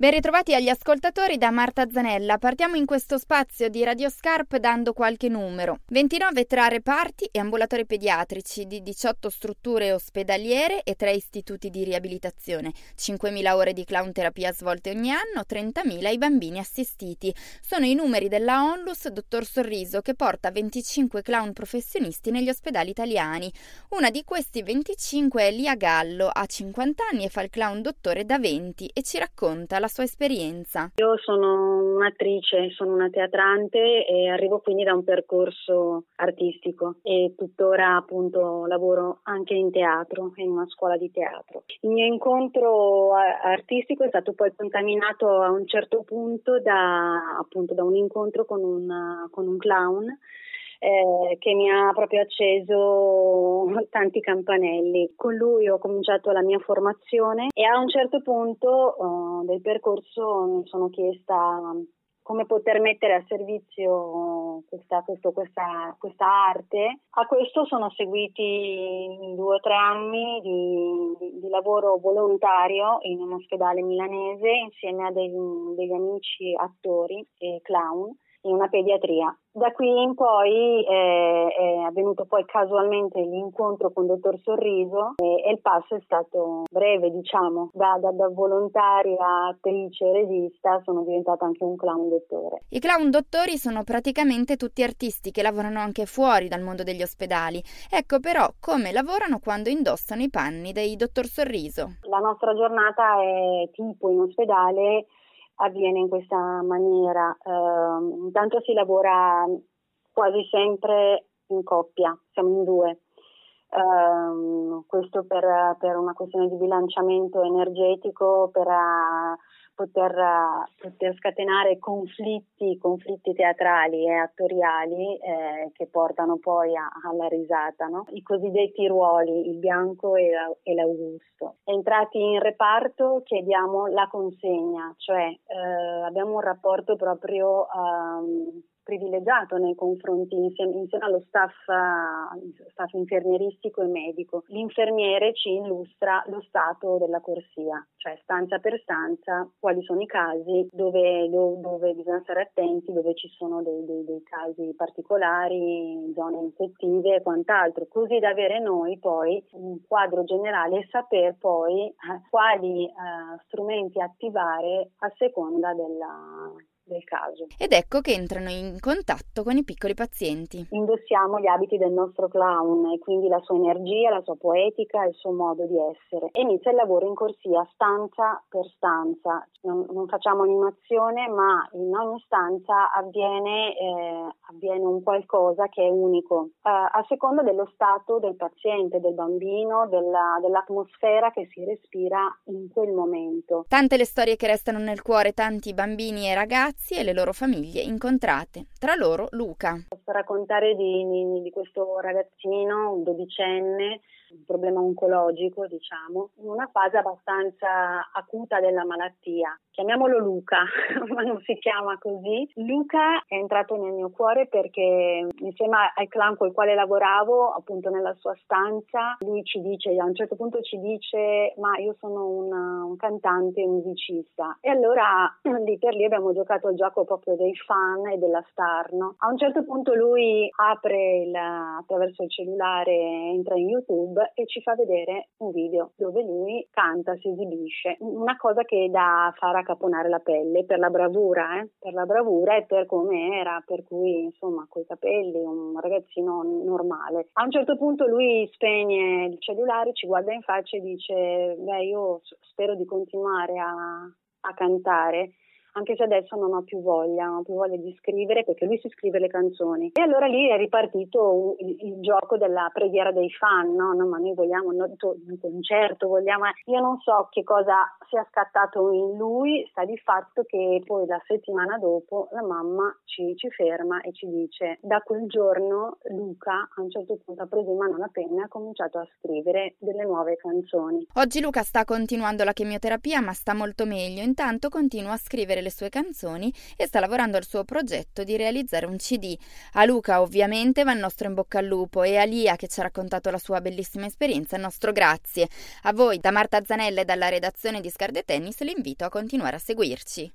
Ben ritrovati agli ascoltatori da Marta Zanella. Partiamo in questo spazio di Radio Scarp dando qualche numero. 29 tra reparti e ambulatori pediatrici di 18 strutture ospedaliere e 3 istituti di riabilitazione. 5.000 ore di clown terapia svolte ogni anno, 30.000 i bambini assistiti. Sono i numeri della Onlus Dottor Sorriso che porta 25 clown professionisti negli ospedali italiani. Una di questi 25 è Lia Gallo, ha 50 anni e fa il clown dottore da 20 e ci racconta la la sua esperienza? Io sono un'attrice, sono una teatrante e arrivo quindi da un percorso artistico e tuttora appunto lavoro anche in teatro, in una scuola di teatro. Il mio incontro artistico è stato poi contaminato a un certo punto da, appunto, da un incontro con un, con un clown eh, che mi ha proprio acceso tanti campanelli. Con lui ho cominciato la mia formazione e a un certo punto eh, del percorso mi sono chiesta come poter mettere a servizio questa, questo, questa, questa, arte. A questo sono seguiti due o tre anni di, di, di, lavoro volontario in un ospedale milanese insieme a dei, degli amici attori e clown in una pediatria. Da qui in poi eh, è avvenuto poi casualmente l'incontro con il dottor Sorriso e, e, il passo è stato breve, diciamo, da, da, da volontaria, attrice regista sono diventata anche un clown dottore. I clown dottori sono praticamente tutti artisti che lavorano anche fuori dal mondo degli ospedali. Ecco però come lavorano quando indossano i panni dei dottor Sorriso. La nostra giornata è tipo in ospedale avviene in questa maniera. Uh, intanto si lavora quasi sempre in coppia, siamo in due. Uh, questo per, per, una questione di bilanciamento energetico, per uh, poter, poter scatenare conflitti, conflitti teatrali e attoriali eh, che portano poi a, alla risata, no? i cosiddetti ruoli, il bianco e, la, e, l'augusto. Entrati in reparto chiediamo la consegna, cioè eh, abbiamo un rapporto proprio um, privilegiato nei confronti insieme, insieme allo staff, staff, infermieristico e medico. L'infermiere ci illustra lo stato della corsia, cioè stanza per stanza, quali sono i casi dove, dove, dove bisogna stare attenti, dove ci sono dei, dei, dei, casi particolari, zone infettive e quant'altro, così da avere noi poi un quadro generale e saper poi eh, quali eh, strumenti attivare a seconda della del caso. Ed ecco che entrano in contatto con i piccoli pazienti. Indossiamo gli abiti del nostro clown e quindi la sua energia, la sua poetica, il suo modo di essere. E inizia il lavoro in corsia stanza per stanza. Non, non facciamo animazione, ma in ogni stanza avviene, eh, avviene un qualcosa che è unico, eh, a seconda dello stato del paziente, del bambino, della, dell'atmosfera che si respira in quel momento. Tante le storie che restano nel cuore, tanti bambini e ragazzi ragazzi e le loro famiglie incontrate, tra loro Luca. Posso raccontare di, di, questo ragazzino, un dodicenne, un problema oncologico, diciamo, in una fase abbastanza acuta della malattia. Chiamiamolo Luca, ma non si chiama così. Luca è entrato nel mio cuore perché insieme al clan con il quale lavoravo, appunto nella sua stanza, lui ci dice, a un certo punto ci dice, ma io sono una, un cantante, un musicista. E allora lì per lì abbiamo giocato il gioco proprio dei fan e della star, no? A un certo punto lui apre il, attraverso il cellulare, entra in YouTube YouTube e ci fa vedere un video dove lui canta, si esibisce, una cosa che da far accaponare la pelle per la bravura, eh? per la bravura e per come era, per cui insomma coi capelli, un ragazzino normale. A un certo punto lui spegne il cellulare, ci guarda in faccia e dice beh io spero di continuare a, a cantare anche se adesso non ho più voglia, non ho più voglia di scrivere perché lui si scrive le canzoni. E allora lì è ripartito il, il gioco della preghiera dei fan, no? no ma noi vogliamo un, un concerto, vogliamo... Io non so che cosa sia scattato in lui, sta di fatto che poi la settimana dopo la mamma ci, ci ferma e ci dice da quel giorno Luca a un certo punto ha preso in mano la penna e ha cominciato a scrivere delle nuove canzoni. Oggi Luca sta continuando la chemioterapia ma sta molto meglio, intanto continua a scrivere le le sue canzoni e sta lavorando al suo progetto di realizzare un CD. A Luca ovviamente va il nostro in bocca al lupo e a Lia che ci ha raccontato la sua bellissima esperienza il nostro grazie. A voi da Marta Zanella e dalla redazione di Scarde Tennis l'invito a continuare a seguirci.